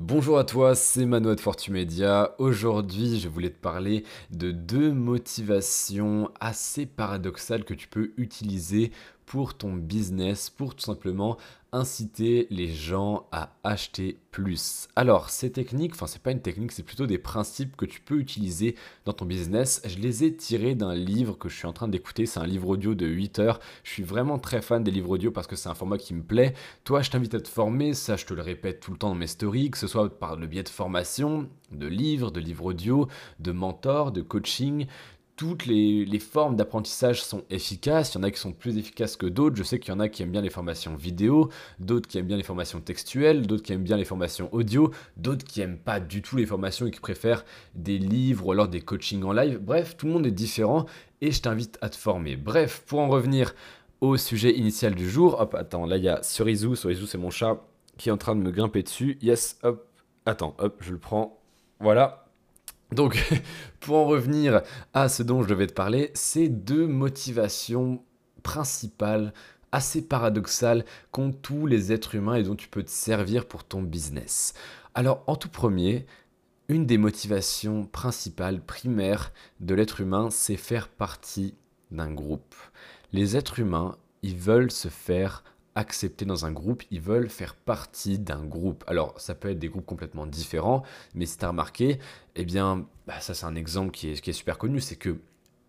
Bonjour à toi, c'est Mano de Fortumedia. Aujourd'hui, je voulais te parler de deux motivations assez paradoxales que tu peux utiliser pour ton business, pour tout simplement inciter les gens à acheter plus. Alors, ces techniques, enfin c'est pas une technique, c'est plutôt des principes que tu peux utiliser dans ton business. Je les ai tirés d'un livre que je suis en train d'écouter, c'est un livre audio de 8 heures. Je suis vraiment très fan des livres audio parce que c'est un format qui me plaît. Toi, je t'invite à te former, ça je te le répète tout le temps dans mes stories, que ce soit par le biais de formation, de livres, de livres audio, de mentors, de coaching toutes les, formes d'apprentissage sont efficaces. Il y en a qui sont plus efficaces que d'autres. Je sais qu'il y en a qui aiment bien les formations vidéo, d'autres qui aiment bien les formations textuelles, d'autres qui aiment bien les formations audio, d'autres qui n'aiment pas du tout les formations et qui préfèrent des livres ou alors des coachings en live. Bref, tout le monde est différent et je t'invite à te former. Bref, pour en revenir au sujet initial du jour, hop, attends, là il y a Cerizou, Cerizou c'est mon chat qui est en train de me grimper dessus. Yes, hop, attends, hop, je le prends. Voilà, donc, pour en revenir à ce dont je devais te parler, c'est deux motivations principales assez paradoxales qu'ont tous les êtres humains et dont tu peux te servir pour ton business. Alors, en tout premier, une des motivations principales, primaires de l'être humain, c'est faire partie d'un groupe. Les êtres humains, ils veulent se faire accepter dans un groupe, ils veulent faire partie d'un groupe. Alors, ça peut être des groupes complètement différents, mais si tu as remarqué, eh bien, bah, ça c'est un exemple qui est, qui est super connu, c'est que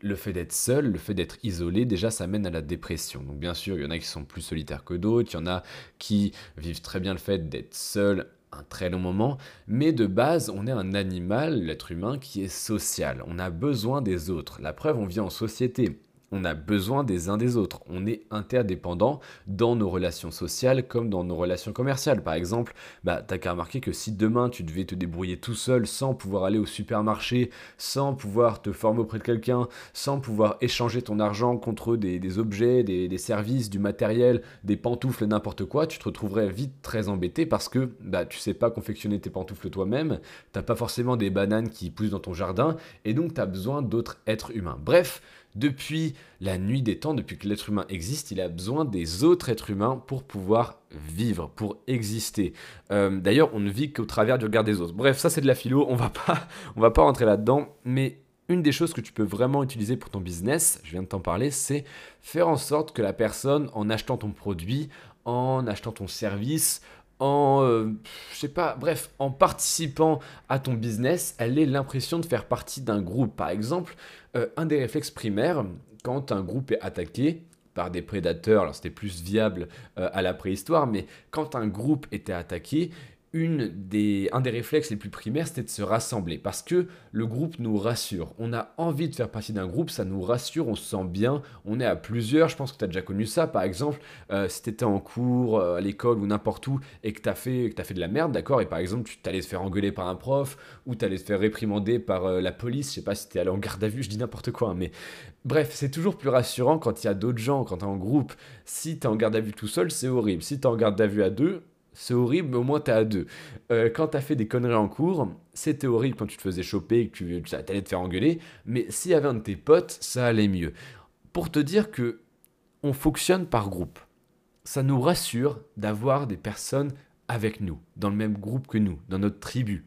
le fait d'être seul, le fait d'être isolé, déjà ça mène à la dépression. Donc bien sûr, il y en a qui sont plus solitaires que d'autres, il y en a qui vivent très bien le fait d'être seul un très long moment, mais de base, on est un animal, l'être humain, qui est social. On a besoin des autres. La preuve, on vit en société on a besoin des uns des autres. On est interdépendants dans nos relations sociales comme dans nos relations commerciales. Par exemple, bah, t'as qu'à remarquer que si demain tu devais te débrouiller tout seul sans pouvoir aller au supermarché, sans pouvoir te former auprès de quelqu'un, sans pouvoir échanger ton argent contre des, objets, des, services, du matériel, des pantoufles, n'importe quoi, tu te retrouverais vite très embêté parce que bah, tu sais pas confectionner tes pantoufles toi-même, t'as pas forcément des bananes qui poussent dans ton jardin et donc tu as besoin d'autres êtres humains. Bref, depuis la nuit des temps, depuis que l'être humain existe, il a besoin des autres êtres humains pour pouvoir vivre, pour exister. Euh, d'ailleurs, on ne vit qu'au travers du regard des autres. Bref, ça c'est de la philo, on va pas, on va pas rentrer là-dedans, mais une des choses que tu peux vraiment utiliser pour ton business, je viens de t'en parler, c'est faire en sorte que la personne, en achetant ton produit, en achetant ton service, en, euh, je sais pas, bref, en participant à ton business, elle ait l'impression de faire partie d'un groupe. Par exemple, euh, un des réflexes primaires, quand un groupe est attaqué par des prédateurs, c'était plus viable euh, à la préhistoire, mais quand un groupe était attaqué, des, un des réflexes les plus primaires, c'était de se rassembler parce que le groupe nous rassure. On a envie de faire partie d'un groupe, ça nous rassure, on se sent bien, on est à plusieurs. Je pense que tu as déjà connu ça, par exemple, euh, si tu étais en cours, euh, à l'école ou n'importe où et que tu as, fait, as fait de la merde, d'accord, et par exemple, tu t'allais te faire engueuler par un prof ou tu allais te faire réprimander par euh, la police, je sais pas si tu allé en garde à vue, je dis n'importe quoi, hein, mais bref, c'est toujours plus rassurant quand il y a d'autres gens, quand tu es en groupe. Si tu es en garde à vue tout seul, c'est horrible. Si tu es en garde à vue à deux, c'est horrible, mais au moins t'es à deux. Euh, quand t'as fait des conneries en cours, c'était horrible quand tu te faisais choper et que tu, tu allais te faire engueuler, mais s'il y avait un de tes potes, ça allait mieux. Pour te dire que on fonctionne par groupe. Ça nous rassure d'avoir des personnes avec nous, dans le même groupe que nous, dans notre tribu.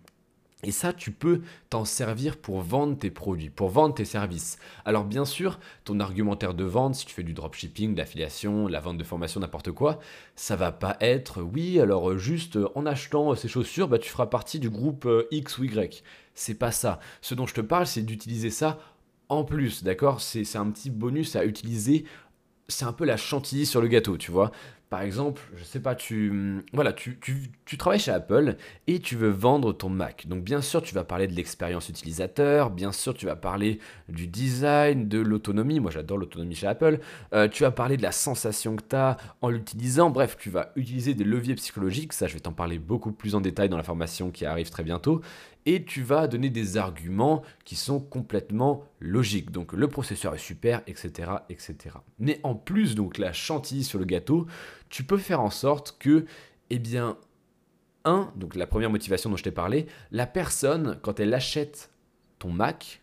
Et ça, tu peux t'en servir pour vendre tes produits, pour vendre tes services. Alors bien sûr, ton argumentaire de vente, si tu fais du dropshipping, de l'affiliation, la vente de formation, n'importe quoi, ça va pas être oui, alors euh, juste euh, en achetant euh, ces chaussures, bah, tu feras partie du groupe X ou Y. C'est pas ça. Ce dont je te parle, c'est d'utiliser ça en plus, d'accord? C'est un petit bonus à utiliser c'est un peu la chantilly sur le gâteau, tu vois? Par exemple, je sais pas, tu, voilà, tu, travailles chez Apple et tu veux vendre ton Mac. Donc bien sûr, tu vas parler de l'expérience utilisateur, bien sûr, tu vas parler du design, de l'autonomie. Moi, j'adore l'autonomie chez Apple. Euh, tu vas parler de la sensation que tu as en l'utilisant. Bref, tu vas utiliser des leviers psychologiques. Ça, je vais t'en parler beaucoup plus en détail dans la formation qui arrive très bientôt et tu vas donner des arguments qui sont complètement logiques. Donc le processeur est super, etc., etc. Mais en plus, donc la chantilly sur le gâteau, tu peux faire en sorte que, eh bien, un, donc la première motivation dont je t'ai parlé, la personne, quand elle achète ton Mac,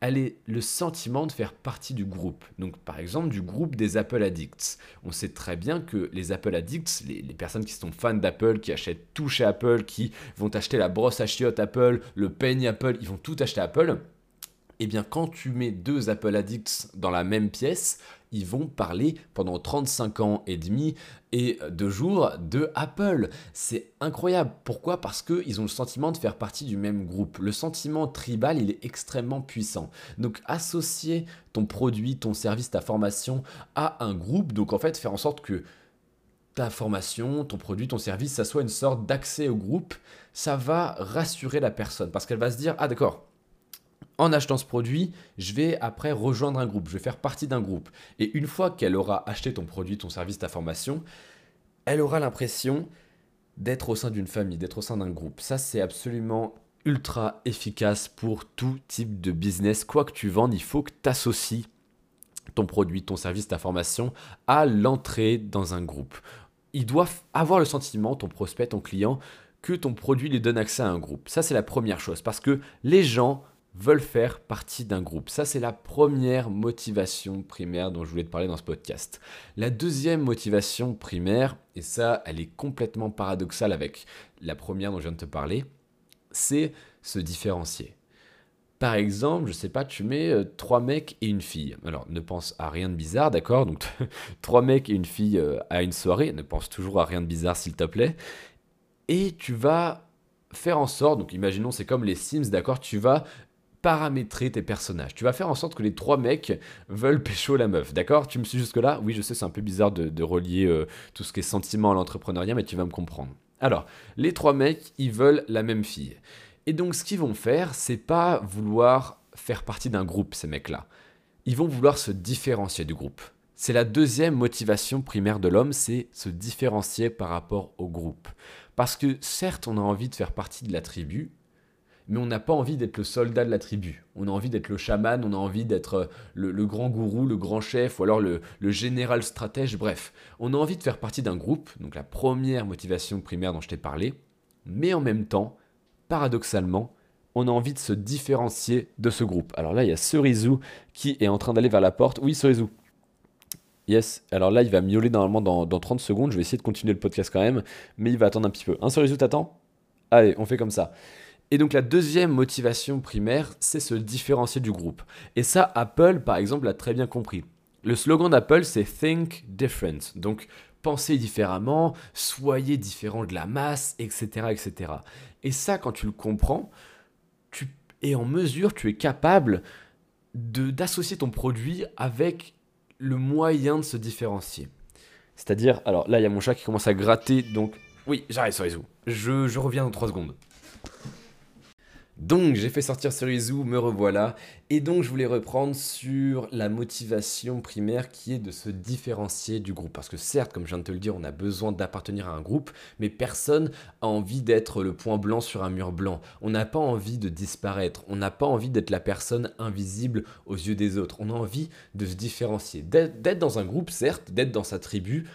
elle est le sentiment de faire partie du groupe. Donc par exemple du groupe des Apple Addicts. On sait très bien que les Apple Addicts, les, personnes qui sont fans d'Apple, qui achètent tout chez Apple, qui vont acheter la brosse à chiottes Apple, le peigne Apple, ils vont tout acheter Apple. Eh bien quand tu mets deux Apple Addicts dans la même pièce, ils vont parler pendant 35 ans et demi et deux jours de Apple. C'est incroyable. Pourquoi? Parce qu'ils ont le sentiment de faire partie du même groupe. Le sentiment tribal, il est extrêmement puissant. Donc associer ton produit, ton service, ta formation à un groupe, donc en fait faire en sorte que ta formation, ton produit, ton service, ça soit une sorte d'accès au groupe, ça va rassurer la personne parce qu'elle va se dire, ah d'accord, en achetant ce produit, je vais après rejoindre un groupe, je vais faire partie d'un groupe. Et une fois qu'elle aura acheté ton produit, ton service, ta formation, elle aura l'impression d'être au sein d'une famille, d'être au sein d'un groupe. Ça, c'est absolument ultra efficace pour tout type de business. Quoi que tu vendes, il faut que tu associes ton produit, ton service, ta formation à l'entrée dans un groupe. Il doit avoir le sentiment, ton prospect, ton client, que ton produit lui donne accès à un groupe. Ça, c'est la première chose, parce que les gens veulent faire partie d'un groupe. Ça, c'est la première motivation primaire dont je voulais te parler dans ce podcast. La deuxième motivation primaire, et ça, elle est complètement paradoxale avec la première dont je viens de te parler, c'est se différencier. Par exemple, je sais pas, tu mets euh, trois mecs et une fille. Alors, ne pense à rien de bizarre, d'accord? Donc, trois mecs et une fille euh, à une soirée. Ne pense toujours à rien de bizarre, s'il te plaît. Et tu vas faire en sorte, donc imaginons c'est comme les Sims, d'accord? Tu vas paramétrer tes personnages. Tu vas faire en sorte que les trois mecs veulent pécho la meuf, d'accord? Tu me suis jusque-là? Oui, je sais, c'est un peu bizarre de, relier euh, tout ce qui est sentiment à l'entrepreneuriat, mais tu vas me comprendre. Alors, les trois mecs, ils veulent la même fille. Et donc, ce qu'ils vont faire, c'est pas vouloir faire partie d'un groupe, ces mecs-là. Ils vont vouloir se différencier du groupe. C'est la deuxième motivation primaire de l'homme, c'est se différencier par rapport au groupe. Parce que certes, on a envie de faire partie de la tribu, mais on n'a pas envie d'être le soldat de la tribu. On a envie d'être le chaman, on a envie d'être euh, le, grand gourou, le grand chef, ou alors le, général stratège, bref. On a envie de faire partie d'un groupe, donc la première motivation primaire dont je t'ai parlé, mais en même temps, paradoxalement, on a envie de se différencier de ce groupe. Alors là, il y a Cerizou qui est en train d'aller vers la porte. Oui, Cerizou. Yes, alors là, il va miauler normalement dans, dans, 30 secondes. Je vais essayer de continuer le podcast quand même, mais il va attendre un petit peu. Un Cerizou, t'attends? Allez, on fait comme ça. Et donc la deuxième motivation primaire, c'est se différencier du groupe. Et ça, Apple, par exemple, l'a très bien compris. Le slogan d'Apple, c'est Think Different. Donc pensez différemment, soyez différent de la masse, etc., etc. Et ça, quand tu le comprends, tu es en mesure, tu es capable d'associer ton produit avec le moyen de se différencier. C'est-à-dire, alors là, il y a mon chat qui commence à gratter, donc oui, j'arrête sur les Je, je reviens dans 3 secondes. Donc j'ai fait sortir Cerizou, me revoilà, et donc je voulais reprendre sur la motivation primaire qui est de se différencier du groupe. Parce que certes, comme je viens de te le dire, on a besoin d'appartenir à un groupe, mais personne a envie d'être le point blanc sur un mur blanc. On n'a pas envie de disparaître, on n'a pas envie d'être la personne invisible aux yeux des autres. On a envie de se différencier, d'être dans un groupe, certes, d'être dans sa tribu,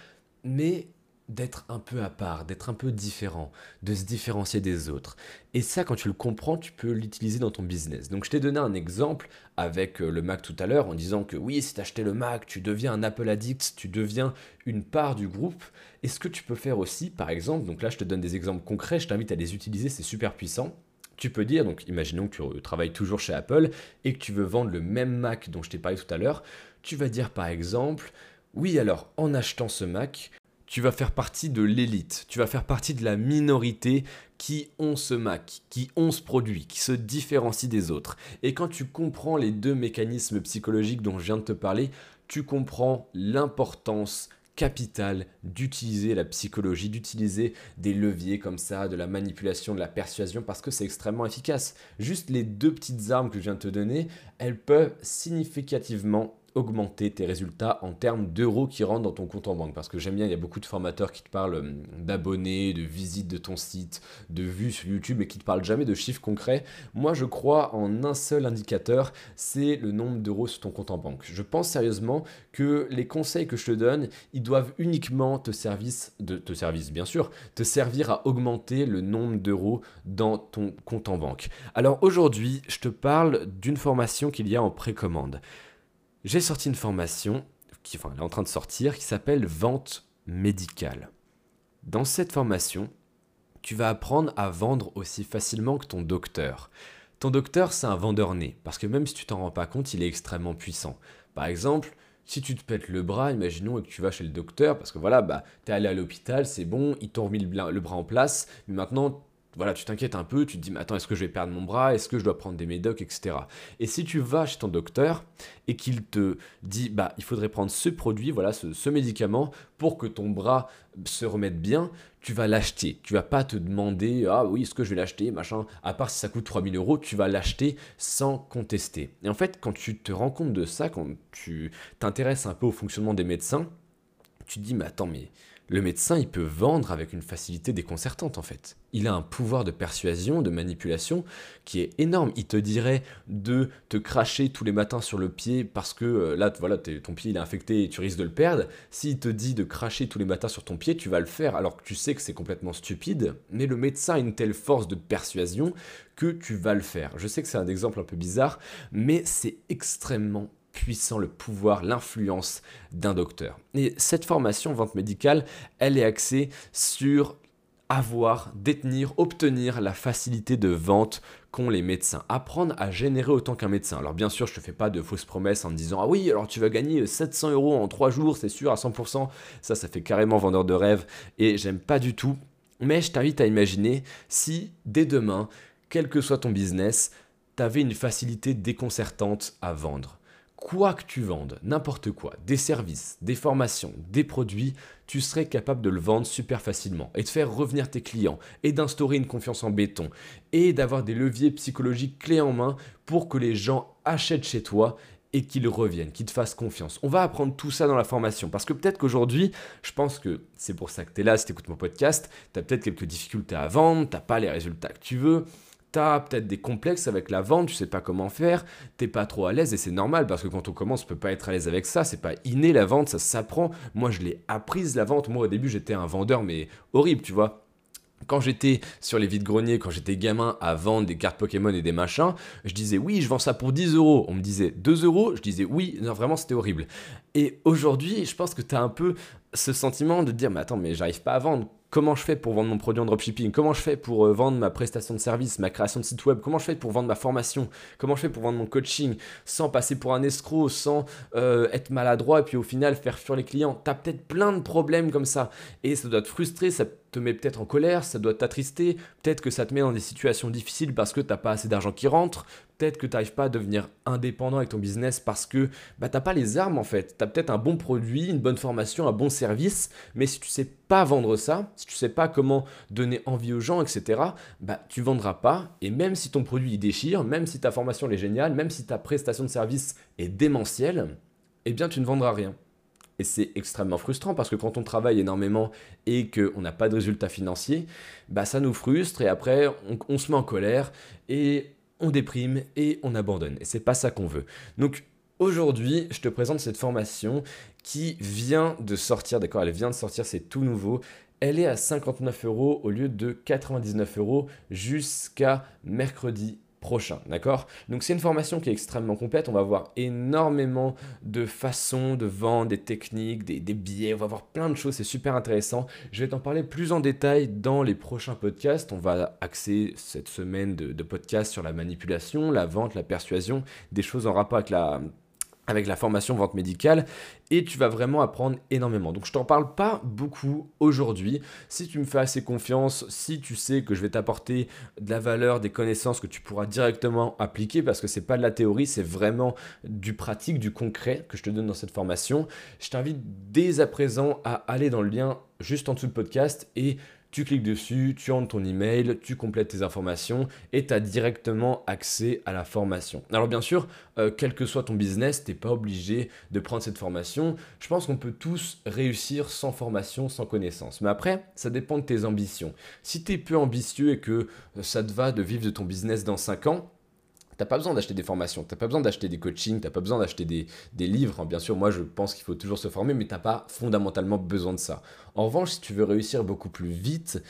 mais d'être un peu à part, d'être un peu différent, de se différencier des autres. Et ça, quand tu le comprends, tu peux l'utiliser dans ton business. Donc je t'ai donné un exemple avec euh, le Mac tout à l'heure en disant que oui, si tu acheté le Mac, tu deviens un Apple Addict, tu deviens une part du groupe. Et ce que tu peux faire aussi, par exemple, donc là je te donne des exemples concrets, je t'invite à les utiliser, c'est super puissant. Tu peux dire, donc imaginons que tu travailles toujours chez Apple et que tu veux vendre le même Mac dont je t'ai parlé tout à l'heure, tu vas dire par exemple, oui alors en achetant ce Mac, tu vas faire partie de l'élite, tu vas faire partie de la minorité qui ont ce Mac, qui ont ce produit, qui se différencie des autres. Et quand tu comprends les deux mécanismes psychologiques dont je viens de te parler, tu comprends l'importance capitale d'utiliser la psychologie, d'utiliser des leviers comme ça, de la manipulation, de la persuasion, parce que c'est extrêmement efficace. Juste les deux petites armes que je viens de te donner, elles peuvent significativement augmenter tes résultats en termes d'euros qui rentrent dans ton compte en banque. Parce que j'aime bien, il y a beaucoup de formateurs qui te parlent euh, d'abonnés, de visites de ton site, de vues sur YouTube, mais qui ne te parlent jamais de chiffres concrets. Moi, je crois en un seul indicateur, c'est le nombre d'euros sur ton compte en banque. Je pense sérieusement que les conseils que je te donne, ils doivent uniquement te servir, de, te service bien sûr, te servir à augmenter le nombre d'euros dans ton compte en banque. Alors aujourd'hui, je te parle d'une formation qu'il y a en précommande j'ai sorti une formation, qui elle est en train de sortir, qui s'appelle Vente médicale. Dans cette formation, tu vas apprendre à vendre aussi facilement que ton docteur. Ton docteur, c'est un vendeur né, parce que même si tu t'en rends pas compte, il est extrêmement puissant. Par exemple, si tu te pètes le bras, imaginons que tu vas chez le docteur, parce que voilà, bah, es allé à l'hôpital, c'est bon, il t'a remis le bras en place, mais maintenant voilà, tu t'inquiètes un peu, tu te dis, mais attends, est-ce que je vais perdre mon bras? Est-ce que je dois prendre des médocs, etc. Et si tu vas chez ton docteur et qu'il te dit, bah, il faudrait prendre ce produit, voilà, ce, médicament pour que ton bras se remette bien, tu vas l'acheter. Tu vas pas te demander, ah oui, est-ce que je vais l'acheter, machin. À part si ça coûte 3000 euros, tu vas l'acheter sans contester. Et en fait, quand tu te rends compte de ça, quand tu t'intéresses un peu au fonctionnement des médecins, tu te dis, mais attends, mais le médecin, il peut vendre avec une facilité déconcertante en fait. Il a un pouvoir de persuasion, de manipulation qui est énorme. Il te dirait de te cracher tous les matins sur le pied parce que euh, là, voilà, ton pied il est infecté et tu risques de le perdre. S'il te dit de cracher tous les matins sur ton pied, tu vas le faire alors que tu sais que c'est complètement stupide. Mais le médecin a une telle force de persuasion que tu vas le faire. Je sais que c'est un exemple un peu bizarre, mais c'est extrêmement puissant le pouvoir, l'influence d'un docteur. Et cette formation vente médicale, elle est axée sur avoir, détenir, obtenir la facilité de vente qu'ont les médecins. Apprendre à générer autant qu'un médecin. Alors bien sûr, je te fais pas de fausses promesses en me disant ah oui, alors tu vas gagner 700 euros en 3 jours, c'est sûr à 100%. Ça, ça fait carrément vendeur de rêve et j'aime pas du tout. Mais je t'invite à imaginer si dès demain, quel que soit ton business, tu avais une facilité déconcertante à vendre quoi que tu vendes, n'importe quoi, des services, des formations, des produits, tu serais capable de le vendre super facilement et de faire revenir tes clients et d'instaurer une confiance en béton et d'avoir des leviers psychologiques clés en main pour que les gens achètent chez toi et qu'ils reviennent, qu'ils te fassent confiance. On va apprendre tout ça dans la formation parce que peut-être qu'aujourd'hui, je pense que c'est pour ça que tu es là, si tu écoutes mon podcast, tu as peut-être quelques difficultés à vendre, tu n'as pas les résultats que tu veux, T'as peut-être des complexes avec la vente, tu sais pas comment faire, t'es pas trop à l'aise et c'est normal parce que quand on commence, on peut pas être à l'aise avec ça, c'est pas inné la vente, ça s'apprend. Moi, je l'ai apprise la vente. Moi, au début, j'étais un vendeur, mais horrible, tu vois. Quand j'étais sur les vides-greniers, quand j'étais gamin à vendre des cartes Pokémon et des machins, je disais oui, je vends ça pour 10 euros. On me disait 2 euros, je disais oui, non, vraiment, c'était horrible. Et aujourd'hui, je pense que tu as un peu ce sentiment de dire, mais attends, mais j'arrive pas à vendre comment je fais pour vendre mon produit en dropshipping, comment je fais pour euh, vendre ma prestation de service, ma création de site web, comment je fais pour vendre ma formation, comment je fais pour vendre mon coaching sans passer pour un escroc, sans euh, être maladroit et puis au final faire fuir les clients? Tu as peut-être plein de problèmes comme ça et ça doit te frustrer, ça te met peut-être en colère, ça doit t'attrister, peut-être que ça te met dans des situations difficiles parce que tu n'as pas assez d'argent qui rentre, que tu n'arrives pas à devenir indépendant avec ton business parce que bah, tu n'as pas les armes en fait. Tu as peut-être un bon produit, une bonne formation, un bon service, mais si tu sais pas vendre ça, si tu sais pas comment donner envie aux gens, etc., bah, tu vendras pas. Et même si ton produit déchire, même si ta formation est géniale, même si ta prestation de service est démentielle, eh bien tu ne vendras rien. Et c'est extrêmement frustrant parce que quand on travaille énormément et qu'on n'a pas de résultats financiers, bah ça nous frustre et après on, on se met en colère et on déprime et on abandonne. Et c'est pas ça qu'on veut. Donc aujourd'hui, je te présente cette formation qui vient de sortir, d'accord, elle vient de sortir, c'est tout nouveau. Elle est à 59 euros au lieu de 99 euros jusqu'à mercredi prochain, d'accord? Donc c'est une formation qui est extrêmement complète, on va voir énormément de façons de vendre, des techniques, des, billets, on va voir plein de choses, c'est super intéressant. Je vais t'en parler plus en détail dans les prochains podcasts, on va axer cette semaine de, de podcasts sur la manipulation, la vente, la persuasion, des choses en rapport avec la avec la formation vente médicale et tu vas vraiment apprendre énormément. Donc je t'en parle pas beaucoup aujourd'hui. Si tu me fais assez confiance, si tu sais que je vais t'apporter de la valeur, des connaissances que tu pourras directement appliquer parce que c'est pas de la théorie, c'est vraiment du pratique, du concret que je te donne dans cette formation, je t'invite dès à présent à aller dans le lien juste en dessous du podcast et tu cliques dessus, tu entres ton email, tu complètes tes informations et tu as directement accès à la formation. Alors bien sûr, euh, quel que soit ton business, tu n'es pas obligé de prendre cette formation. Je pense qu'on peut tous réussir sans formation, sans connaissance. Mais après, ça dépend de tes ambitions. Si tu es peu ambitieux et que ça te va de vivre de ton business dans 5 ans, T'as pas besoin d'acheter des formations, t'as pas besoin d'acheter des coachings, t'as pas besoin d'acheter des, livres. Bien sûr, moi je pense qu'il faut toujours se former, mais t'as pas fondamentalement besoin de ça. En revanche, si tu veux réussir beaucoup plus vite,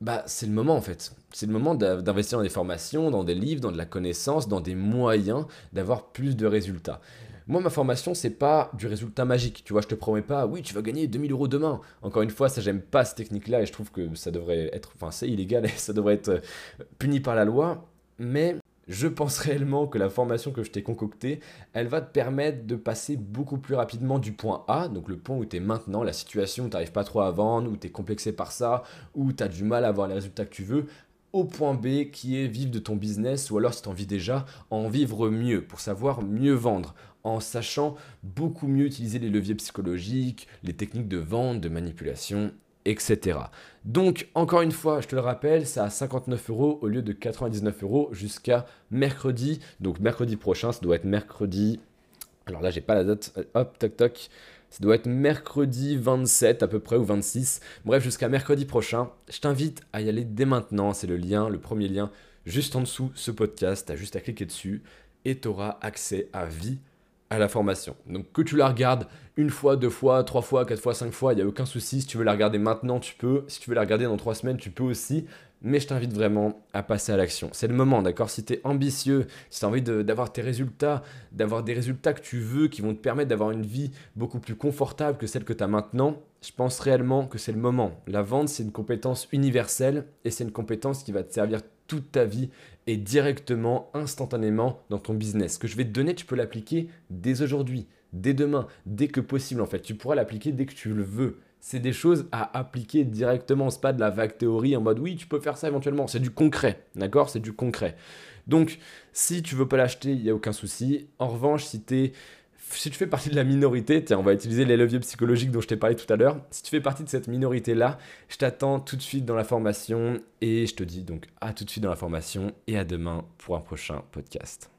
bah c'est le moment en fait. C'est le moment d'investir dans des formations, dans des livres, dans de la connaissance, dans des moyens d'avoir plus de résultats. Moi, ma formation, c'est pas du résultat magique. Tu vois, je te promets pas, oui, tu vas gagner 2000 euros demain. Encore une fois, ça, j'aime pas cette technique-là et je trouve que ça devrait être, enfin, c'est illégal et ça devrait être euh, puni par la loi. Mais je pense réellement que la formation que je t'ai concoctée, elle va te permettre de passer beaucoup plus rapidement du point A, donc le point où tu es maintenant, la situation où tu n'arrives pas trop à vendre, où tu es complexé par ça, où tu as du mal à avoir les résultats que tu veux, au point B qui est vivre de ton business, ou alors si tu as envie déjà, en vivre mieux, pour savoir mieux vendre, en sachant beaucoup mieux utiliser les leviers psychologiques, les techniques de vente, de manipulation, etc. Donc, encore une fois, je te le rappelle, c'est à 59 euros au lieu de 99 euros jusqu'à mercredi. Donc, mercredi prochain, ça doit être mercredi. Alors là, j'ai pas la date. Hop, toc, toc. Ça doit être mercredi 27 à peu près ou 26. Bref, jusqu'à mercredi prochain. Je t'invite à y aller dès maintenant. C'est le lien, le premier lien, juste en dessous ce podcast. Tu as juste à cliquer dessus et tu auras accès à vie à la formation. Donc que tu la regardes une fois, deux fois, trois fois, quatre fois, cinq fois, il n'y a aucun souci. Si tu veux la regarder maintenant, tu peux. Si tu veux la regarder dans trois semaines, tu peux aussi. Mais je t'invite vraiment à passer à l'action. C'est le moment, d'accord? Si tu es ambitieux, si tu as envie d'avoir tes résultats, d'avoir des résultats que tu veux, qui vont te permettre d'avoir une vie beaucoup plus confortable que celle que tu as maintenant, je pense réellement que c'est le moment. La vente, c'est une compétence universelle et c'est une compétence qui va te servir toute ta vie directement, instantanément dans ton business. Ce que je vais te donner, tu peux l'appliquer dès aujourd'hui, dès demain, dès que possible en fait. Tu pourras l'appliquer dès que tu le veux. C'est des choses à appliquer directement. C'est pas de la vague théorie en mode oui, tu peux faire ça éventuellement. C'est du concret, d'accord? C'est du concret. Donc, si tu veux pas l'acheter, il n'y a aucun souci. En revanche, si tu es si tu fais partie de la minorité, tiens, on va utiliser les leviers psychologiques dont je t'ai parlé tout à l'heure. Si tu fais partie de cette minorité-là, je t'attends tout de suite dans la formation et je te dis donc à tout de suite dans la formation et à demain pour un prochain podcast.